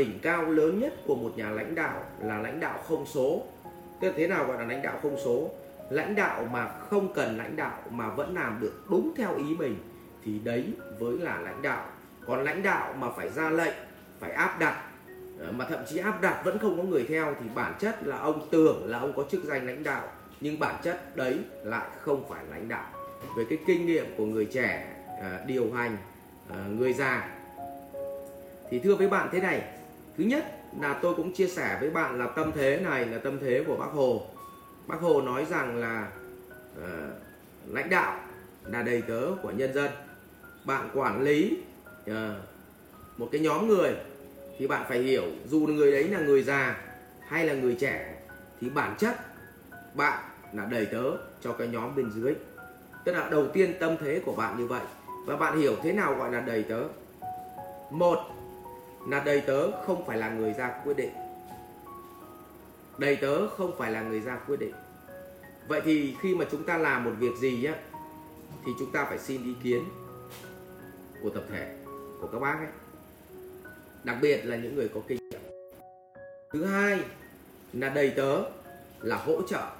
đỉnh cao lớn nhất của một nhà lãnh đạo là lãnh đạo không số. Tức là thế nào gọi là lãnh đạo không số? Lãnh đạo mà không cần lãnh đạo mà vẫn làm được đúng theo ý mình thì đấy với là lãnh đạo. Còn lãnh đạo mà phải ra lệnh, phải áp đặt ờ, mà thậm chí áp đặt vẫn không có người theo thì bản chất là ông tưởng là ông có chức danh lãnh đạo, nhưng bản chất đấy lại không phải lãnh đạo. Về cái kinh nghiệm của người trẻ ờ, điều hành ờ, người già thì thưa với bạn thế này thứ nhất là tôi cũng chia sẻ với bạn là tâm thế này là tâm thế của bác hồ. Bác hồ nói rằng là uh, lãnh đạo là đầy tớ của nhân dân. Bạn quản lý uh, một cái nhóm người thì bạn phải hiểu dù người đấy là người già hay là người trẻ thì bản chất bạn là đầy tớ cho cái nhóm bên dưới. Tức là đầu tiên tâm thế của bạn như vậy. Và bạn hiểu thế nào gọi là đầy tớ? Một là đầy tớ không phải là người ra quyết định. Đầy tớ không phải là người ra quyết định. Vậy thì khi mà chúng ta làm một việc gì á thì chúng ta phải xin ý kiến của tập thể, của các bác ấy. Đặc biệt là những người có kinh nghiệm. Thứ hai là đầy tớ là hỗ trợ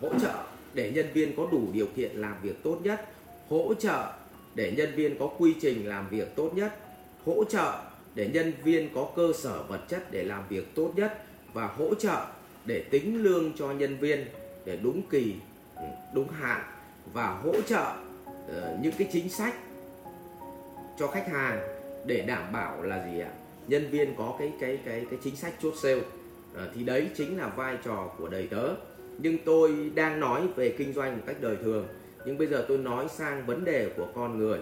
hỗ trợ để nhân viên có đủ điều kiện làm việc tốt nhất, hỗ trợ để nhân viên có quy trình làm việc tốt nhất, hỗ trợ để nhân viên có cơ sở vật chất để làm việc tốt nhất và hỗ trợ để tính lương cho nhân viên để đúng kỳ ừ, đúng hạn và hỗ trợ ờ, những cái chính sách cho khách hàng để đảm bảo là gì ạ? Nhân viên có cái cái cái cái chính sách chốt sale. À, thì đấy chính là vai trò của đầy tớ. Nhưng tôi đang nói về kinh doanh một cách đời thường nhưng bây giờ tôi nói sang vấn đề của con người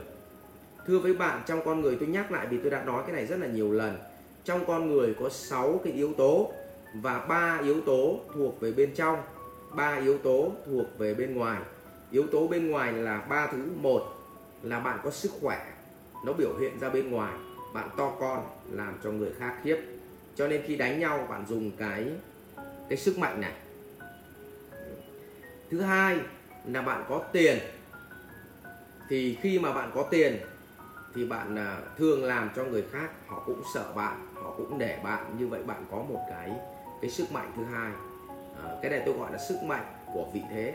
thưa với bạn, trong con người tôi nhắc lại vì tôi đã nói cái này rất là nhiều lần. Trong con người có 6 cái yếu tố và ba yếu tố thuộc về bên trong, ba yếu tố thuộc về bên ngoài. Yếu tố bên ngoài là ba thứ một là bạn có sức khỏe, nó biểu hiện ra bên ngoài, bạn to con làm cho người khác khiếp. Cho nên khi đánh nhau, bạn dùng cái cái sức mạnh này. Thứ hai là bạn có tiền. Thì khi mà bạn có tiền thì bạn à, thường làm cho người khác họ cũng sợ bạn họ cũng để bạn. Như vậy bạn có một cái cái sức mạnh thứ hai. À, cái này tôi gọi là sức mạnh của vị thế.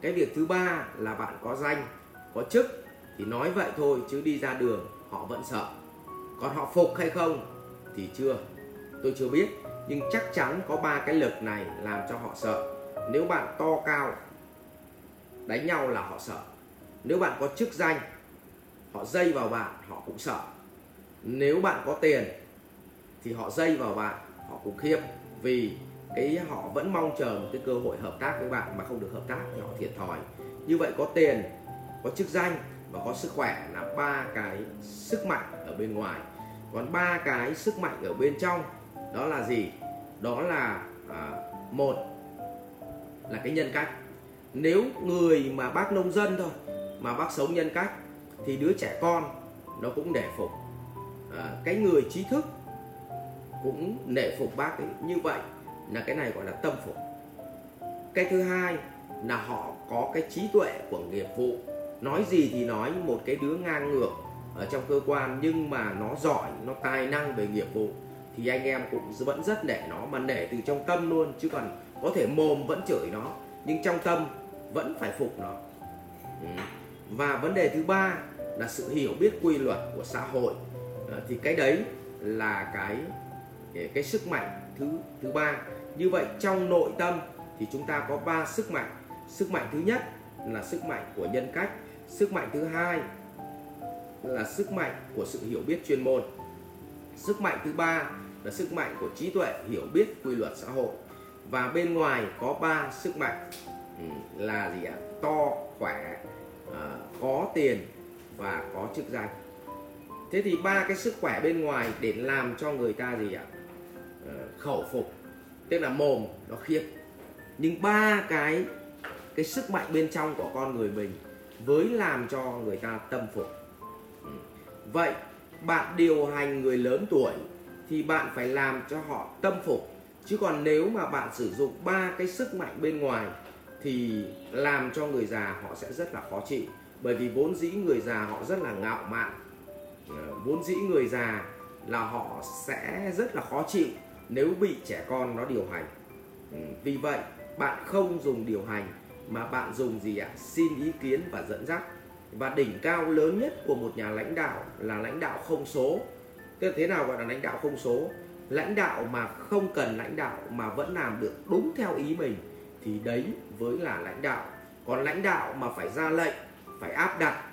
Cái việc thứ ba là bạn có danh có chức. Thì nói vậy thôi chứ đi ra đường họ vẫn sợ. Còn họ phục hay không thì chưa. Tôi chưa biết. Nhưng chắc chắn có ba cái lực này làm cho họ sợ. Nếu bạn to cao đánh nhau là họ sợ. Nếu bạn có chức danh họ dây vào bạn họ cũng sợ. Nếu bạn có tiền thì họ dây vào bạn họ cũng khiếp vì cái họ vẫn mong chờ một cái cơ hội hợp tác với bạn mà không được hợp tác thì họ thiệt thòi. Như vậy có tiền có chức danh và có sức khỏe là ba cái sức mạnh ở bên ngoài. Còn ba cái sức mạnh ở bên trong đó là gì? Đó là à, một là cái nhân cách. Nếu người mà bác nông dân thôi mà bác sống nhân cách thì đứa trẻ con nó cũng nể phục. À, cái người trí thức cũng nể phục bác ấy. Như vậy là cái này gọi là tâm phục. Cái thứ hai là họ có cái trí tuệ của nghiệp vụ. Nói gì thì nói một cái đứa ngang ngược ở trong cơ quan nhưng mà nó giỏi nó tài năng về nghiệp vụ thì anh em cũng vẫn rất nể nó mà nể từ trong tâm luôn chứ còn có thể mồm vẫn chửi nó nhưng trong tâm vẫn phải phục nó. Ừ và vấn đề thứ ba là sự hiểu biết quy luật của xã hội. Ờ, thì cái đấy là cái cái sức mạnh thứ thứ ba. Như vậy trong nội tâm thì chúng ta có ba sức mạnh. Sức mạnh thứ nhất là sức mạnh của nhân cách. Sức mạnh thứ hai là sức mạnh của sự hiểu biết chuyên môn. Sức mạnh thứ ba là sức mạnh của trí tuệ, hiểu biết quy luật xã hội. Và bên ngoài có ba sức mạnh ừ, là gì ạ? To, khỏe à, có tiền và có chức danh. Thế thì ba cái sức khỏe bên ngoài để làm cho người ta gì ạ? À, khẩu phục tức là mồm nó khiếp nhưng ba cái cái sức mạnh bên trong của con người mình với làm cho người ta tâm phục. Ừ. Vậy bạn điều hành người lớn tuổi thì bạn phải làm cho họ tâm phục. Chứ còn nếu mà bạn sử dụng ba cái sức mạnh bên ngoài thì làm cho người già họ sẽ rất là khó chịu. Bởi vì vốn dĩ người già họ rất là ngạo mạn. Ờ, vốn dĩ người già là họ sẽ rất là khó chịu nếu bị trẻ con nó điều hành. Ừ, vì vậy, bạn không dùng điều hành mà bạn dùng gì ạ? Xin ý kiến và dẫn dắt. Và đỉnh cao lớn nhất của một nhà lãnh đạo là lãnh đạo không số. Tức thế nào gọi là lãnh đạo không số? Lãnh đạo mà không cần lãnh đạo mà vẫn làm được đúng theo ý mình thì đấy với là lãnh đạo. Còn lãnh đạo mà phải ra lệnh phải áp đặt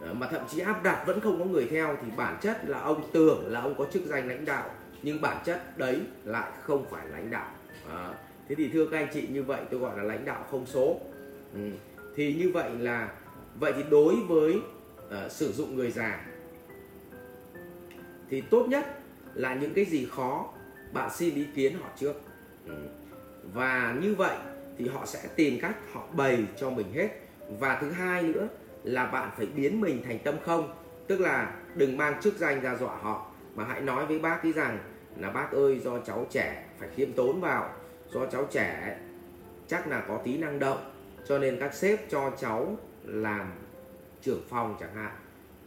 ờ, mà thậm chí áp đặt vẫn không có người theo thì bản chất là ông tưởng là ông có chức danh lãnh đạo nhưng bản chất đấy lại không phải lãnh đạo. À, thế thì thưa các anh chị như vậy tôi gọi là lãnh đạo không số. Ừ. thì như vậy là vậy thì đối với uh, sử dụng người già thì tốt nhất là những cái gì khó bạn xin ý kiến họ trước. Ừ. và như vậy thì họ sẽ tìm cách họ bày cho mình hết. Và thứ hai nữa là bạn phải biến mình thành tâm không. Tức là đừng mang chức danh ra dọa họ mà hãy nói với bác ấy rằng là bác ơi do cháu trẻ phải khiêm tốn vào. Do cháu trẻ chắc là có tí năng động cho nên các sếp cho cháu làm trưởng phòng chẳng hạn.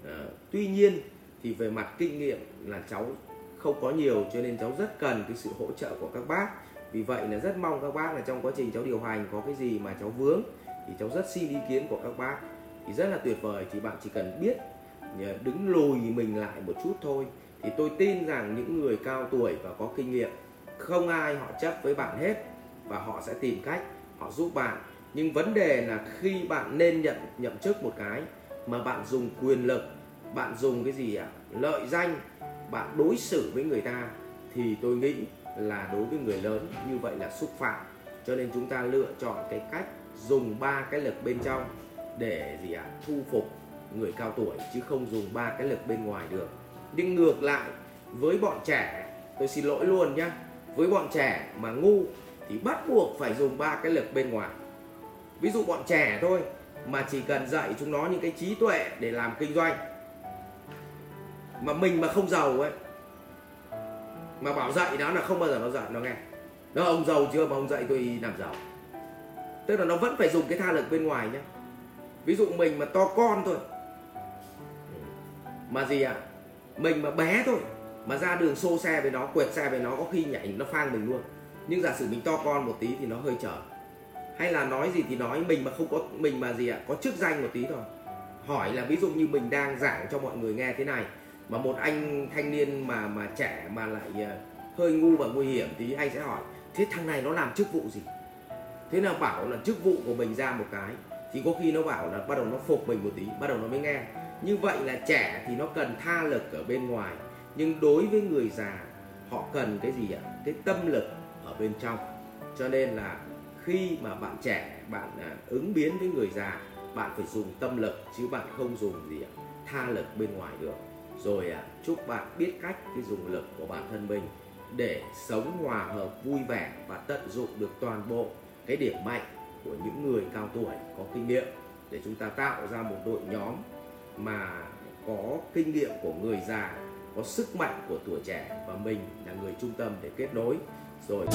À, tuy nhiên thì về mặt kinh nghiệm là cháu không có nhiều cho nên cháu rất cần cái sự hỗ trợ của các bác vì vậy là rất mong các bác là trong quá trình cháu điều hành có cái gì mà cháu vướng thì cháu rất xin ý kiến của các bác. Thì rất là tuyệt vời, thì bạn chỉ cần biết đứng lùi mình lại một chút thôi. Thì tôi tin rằng những người cao tuổi và có kinh nghiệm, không ai họ chấp với bạn hết và họ sẽ tìm cách, họ giúp bạn. Nhưng vấn đề là khi bạn nên nhận, nhậm chức một cái mà bạn dùng quyền lực, bạn dùng cái gì ạ? Lợi danh, bạn đối xử với người ta thì tôi nghĩ là đối với người lớn, như vậy là xúc phạm. Cho nên chúng ta lựa chọn cái cách dùng ba cái lực bên trong để gì ạ? Thu phục người cao tuổi, chứ không dùng ba cái lực bên ngoài được. Nhưng ngược lại với bọn trẻ, tôi xin lỗi luôn nhá. Với bọn trẻ mà ngu thì bắt buộc phải dùng ba cái lực bên ngoài. Ví dụ bọn trẻ thôi, mà chỉ cần dạy chúng nó những cái trí tuệ để làm kinh doanh, mà mình mà không giàu ấy mà bảo dạy nó là không bao giờ nó dạy nó nghe nó ông giàu chưa mà ông dạy tôi làm giàu tức là nó vẫn phải dùng cái tha lực bên ngoài nhé ví dụ mình mà to con thôi mà gì ạ à? mình mà bé thôi, mà ra đường xô xe với nó, quẹt xe với nó, có khi nhảy nó phang mình luôn nhưng giả sử mình to con một tí thì nó hơi chở. hay là nói gì thì nói, mình mà không có, mình mà gì ạ à? có chức danh một tí thôi hỏi là ví dụ như mình đang giảng cho mọi người nghe thế này mà một anh thanh niên mà mà trẻ mà lại ờ, hơi ngu và nguy hiểm thì anh sẽ hỏi, thế thằng này nó làm chức vụ gì? Thế nào bảo là chức vụ của mình ra một cái, thì có khi nó bảo là bắt đầu nó phục mình một tí, bắt đầu nó mới nghe. Như vậy là trẻ thì nó cần tha lực ở bên ngoài, nhưng đối với người già, họ cần cái gì ạ? Cái tâm lực ở bên trong. Cho nên là khi mà bạn trẻ, bạn ờ, ứng biến với người già, bạn phải dùng tâm lực, chứ bạn không dùng gì ạ? Tha lực bên ngoài được rồi à, chúc bạn biết cách cái dùng lực của bản thân mình để sống hòa hợp vui vẻ và tận dụng được toàn bộ cái điểm mạnh của những người cao tuổi có kinh nghiệm. Để chúng ta tạo ra một đội nhóm mà có kinh nghiệm của người già có sức mạnh của tuổi trẻ và mình là người trung tâm để kết nối. Rồi.